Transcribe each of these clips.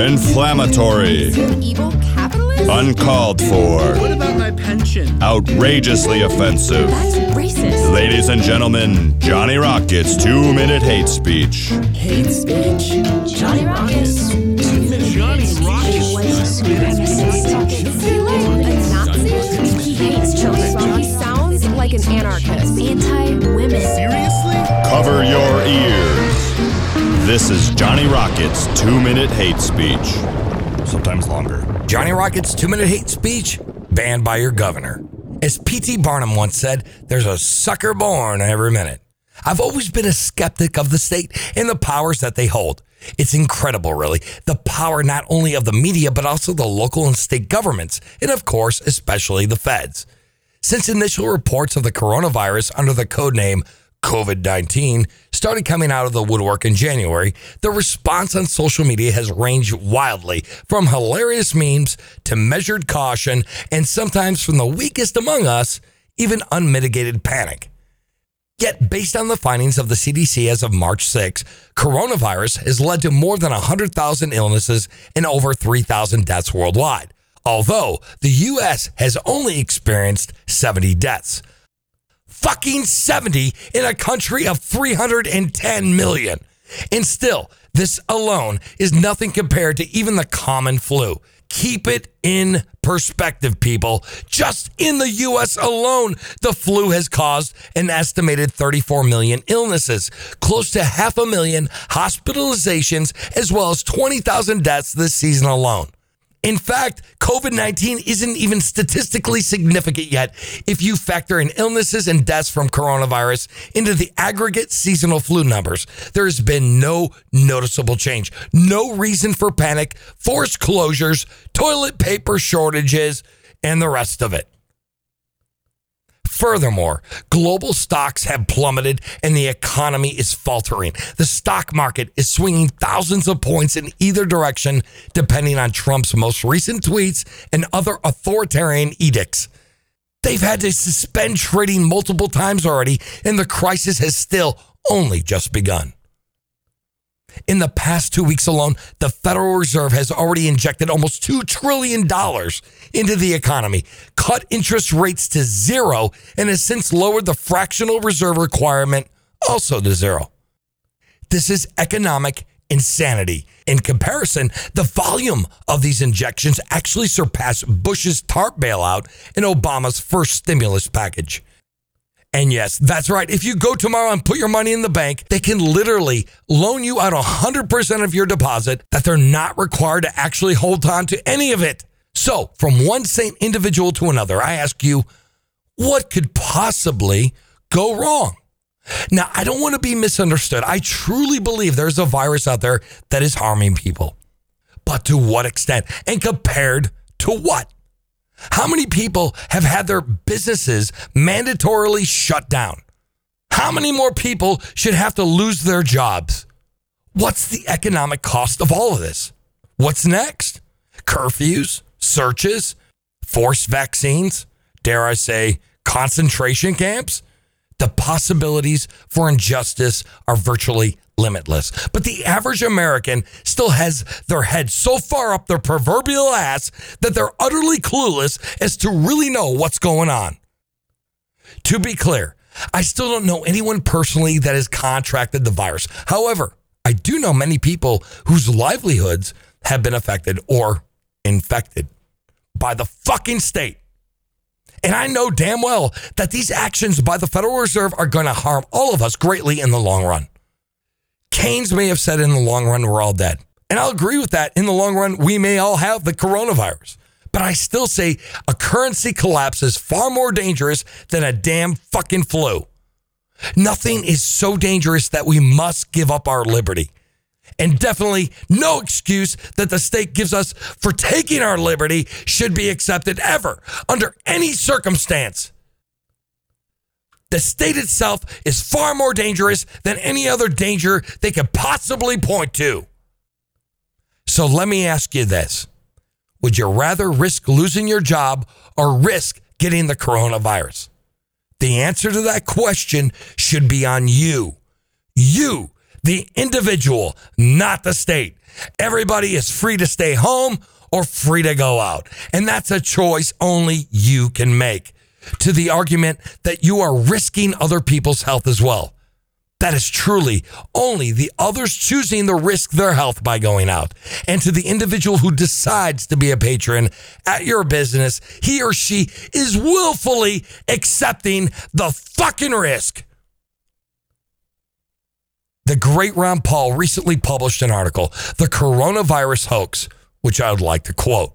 inflammatory, Evil capitalist? uncalled for, What about my pension? outrageously offensive. That's racist. Ladies and gentlemen, Johnny Rockets two minute hate speech. Hate speech? Johnny Rockets. Johnny Rockets. Is he like a Nazi? He hates children. He sounds like an anarchist. Anti-women. Seriously? Cover your ears. This is Johnny Rockets two minute hate speech. Sometimes longer. Johnny Rocket's two minute hate speech banned by your governor. As P.T. Barnum once said, there's a sucker born every minute. I've always been a skeptic of the state and the powers that they hold. It's incredible, really, the power not only of the media, but also the local and state governments, and of course, especially the feds. Since initial reports of the coronavirus under the code name COVID 19 started coming out of the woodwork in January, the response on social media has ranged wildly from hilarious memes to measured caution, and sometimes from the weakest among us, even unmitigated panic. Yet, based on the findings of the CDC as of March 6, coronavirus has led to more than 100,000 illnesses and over 3,000 deaths worldwide, although the U.S. has only experienced 70 deaths. Fucking 70 in a country of 310 million. And still, this alone is nothing compared to even the common flu. Keep it in perspective, people. Just in the US alone, the flu has caused an estimated 34 million illnesses, close to half a million hospitalizations, as well as 20,000 deaths this season alone. In fact, COVID 19 isn't even statistically significant yet if you factor in illnesses and deaths from coronavirus into the aggregate seasonal flu numbers. There has been no noticeable change, no reason for panic, forced closures, toilet paper shortages, and the rest of it. Furthermore, global stocks have plummeted and the economy is faltering. The stock market is swinging thousands of points in either direction, depending on Trump's most recent tweets and other authoritarian edicts. They've had to suspend trading multiple times already, and the crisis has still only just begun. In the past two weeks alone, the Federal Reserve has already injected almost $2 trillion into the economy, cut interest rates to zero, and has since lowered the fractional reserve requirement also to zero. This is economic insanity. In comparison, the volume of these injections actually surpassed Bush's TARP bailout and Obama's first stimulus package. And yes, that's right. If you go tomorrow and put your money in the bank, they can literally loan you out 100% of your deposit that they're not required to actually hold on to any of it. So, from one sane individual to another, I ask you, what could possibly go wrong? Now, I don't want to be misunderstood. I truly believe there's a virus out there that is harming people. But to what extent? And compared to what? How many people have had their businesses mandatorily shut down? How many more people should have to lose their jobs? What's the economic cost of all of this? What's next? Curfews, searches, forced vaccines, dare I say, concentration camps? The possibilities for injustice are virtually limitless. But the average American still has their head so far up their proverbial ass that they're utterly clueless as to really know what's going on. To be clear, I still don't know anyone personally that has contracted the virus. However, I do know many people whose livelihoods have been affected or infected by the fucking state. And I know damn well that these actions by the Federal Reserve are going to harm all of us greatly in the long run. Keynes may have said in the long run, we're all dead. And I'll agree with that. In the long run, we may all have the coronavirus. But I still say a currency collapse is far more dangerous than a damn fucking flu. Nothing is so dangerous that we must give up our liberty. And definitely no excuse that the state gives us for taking our liberty should be accepted ever, under any circumstance. The state itself is far more dangerous than any other danger they could possibly point to. So let me ask you this Would you rather risk losing your job or risk getting the coronavirus? The answer to that question should be on you. You, the individual, not the state. Everybody is free to stay home or free to go out. And that's a choice only you can make. To the argument that you are risking other people's health as well. That is truly only the others choosing to risk their health by going out. And to the individual who decides to be a patron at your business, he or she is willfully accepting the fucking risk. The great Ron Paul recently published an article, The Coronavirus Hoax, which I would like to quote.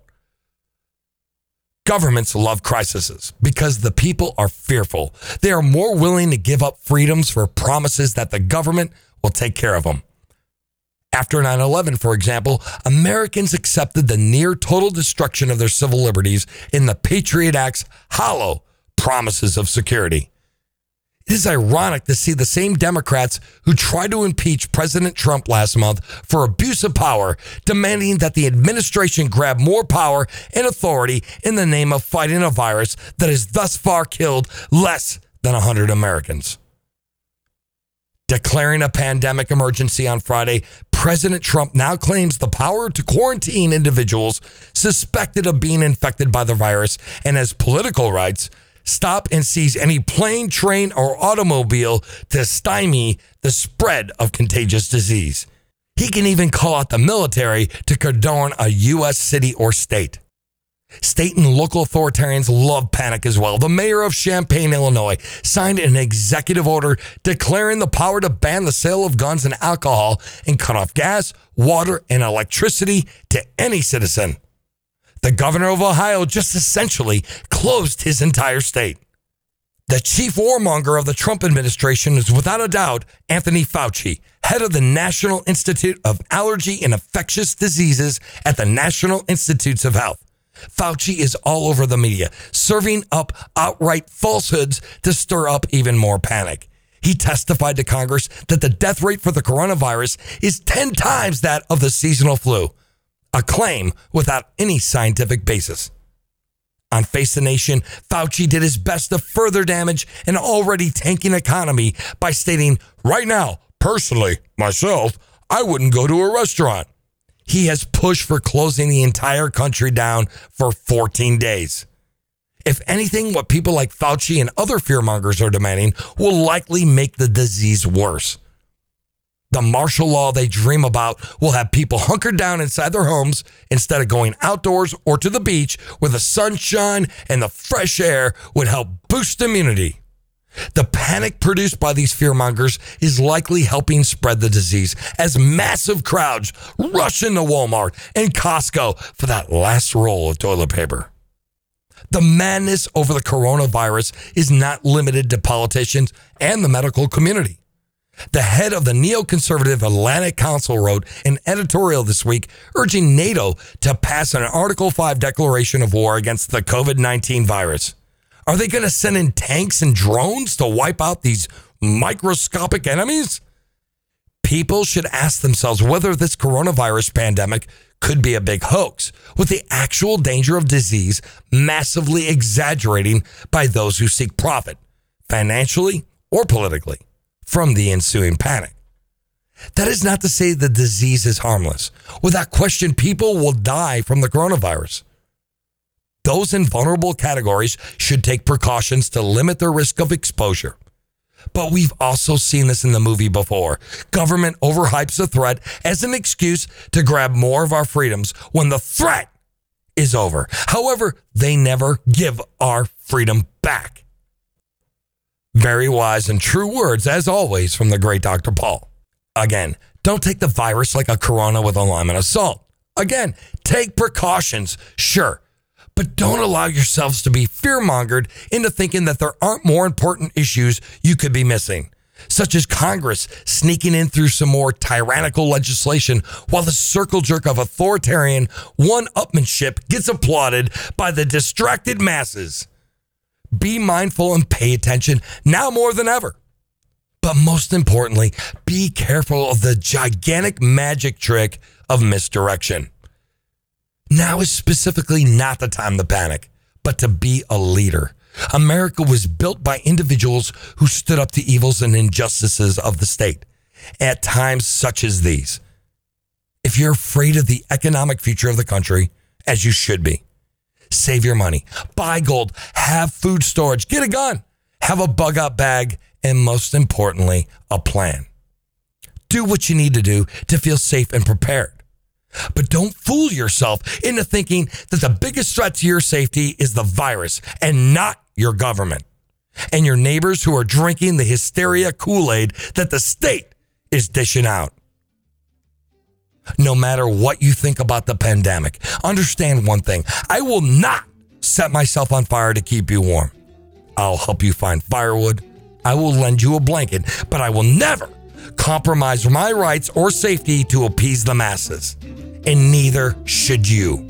Governments love crises because the people are fearful. They are more willing to give up freedoms for promises that the government will take care of them. After 9 11, for example, Americans accepted the near total destruction of their civil liberties in the Patriot Act's hollow promises of security. It is ironic to see the same Democrats who tried to impeach President Trump last month for abuse of power demanding that the administration grab more power and authority in the name of fighting a virus that has thus far killed less than 100 Americans. Declaring a pandemic emergency on Friday, President Trump now claims the power to quarantine individuals suspected of being infected by the virus and has political rights stop and seize any plane, train, or automobile to stymie the spread of contagious disease. He can even call out the military to condone a U.S. city or state. State and local authoritarians love panic as well. The mayor of Champaign, Illinois, signed an executive order declaring the power to ban the sale of guns and alcohol and cut off gas, water, and electricity to any citizen. The governor of Ohio just essentially closed his entire state. The chief warmonger of the Trump administration is without a doubt Anthony Fauci, head of the National Institute of Allergy and Infectious Diseases at the National Institutes of Health. Fauci is all over the media, serving up outright falsehoods to stir up even more panic. He testified to Congress that the death rate for the coronavirus is 10 times that of the seasonal flu a claim without any scientific basis. On Face the Nation, Fauci did his best to further damage an already tanking economy by stating, right now, personally, myself, I wouldn't go to a restaurant. He has pushed for closing the entire country down for 14 days. If anything, what people like Fauci and other fearmongers are demanding will likely make the disease worse. The martial law they dream about will have people hunkered down inside their homes instead of going outdoors or to the beach where the sunshine and the fresh air would help boost immunity. The panic produced by these fearmongers is likely helping spread the disease as massive crowds rush into Walmart and Costco for that last roll of toilet paper. The madness over the coronavirus is not limited to politicians and the medical community. The head of the neoconservative Atlantic Council wrote an editorial this week urging NATO to pass an Article 5 declaration of war against the COVID 19 virus. Are they going to send in tanks and drones to wipe out these microscopic enemies? People should ask themselves whether this coronavirus pandemic could be a big hoax, with the actual danger of disease massively exaggerating by those who seek profit, financially or politically from the ensuing panic. That is not to say the disease is harmless. Without question, people will die from the coronavirus. Those in vulnerable categories should take precautions to limit their risk of exposure. But we've also seen this in the movie before. Government overhypes a threat as an excuse to grab more of our freedoms when the threat is over. However, they never give our freedom back. Very wise and true words, as always, from the great Dr. Paul. Again, don't take the virus like a corona with a lime and a salt. Again, take precautions, sure, but don't allow yourselves to be fear mongered into thinking that there aren't more important issues you could be missing, such as Congress sneaking in through some more tyrannical legislation while the circle jerk of authoritarian one upmanship gets applauded by the distracted masses. Be mindful and pay attention now more than ever. But most importantly, be careful of the gigantic magic trick of misdirection. Now is specifically not the time to panic, but to be a leader. America was built by individuals who stood up to evils and injustices of the state at times such as these. If you're afraid of the economic future of the country, as you should be, save your money, buy gold, have food storage, get a gun, have a bug out bag, and most importantly, a plan. Do what you need to do to feel safe and prepared. But don't fool yourself into thinking that the biggest threat to your safety is the virus and not your government and your neighbors who are drinking the hysteria Kool Aid that the state is dishing out. No matter what you think about the pandemic, understand one thing I will not set myself on fire to keep you warm. I'll help you find firewood. I will lend you a blanket, but I will never compromise my rights or safety to appease the masses. And neither should you.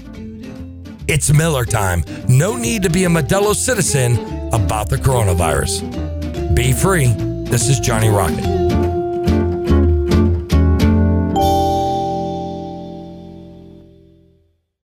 It's Miller time. No need to be a Modelo citizen about the coronavirus. Be free. This is Johnny Rocket.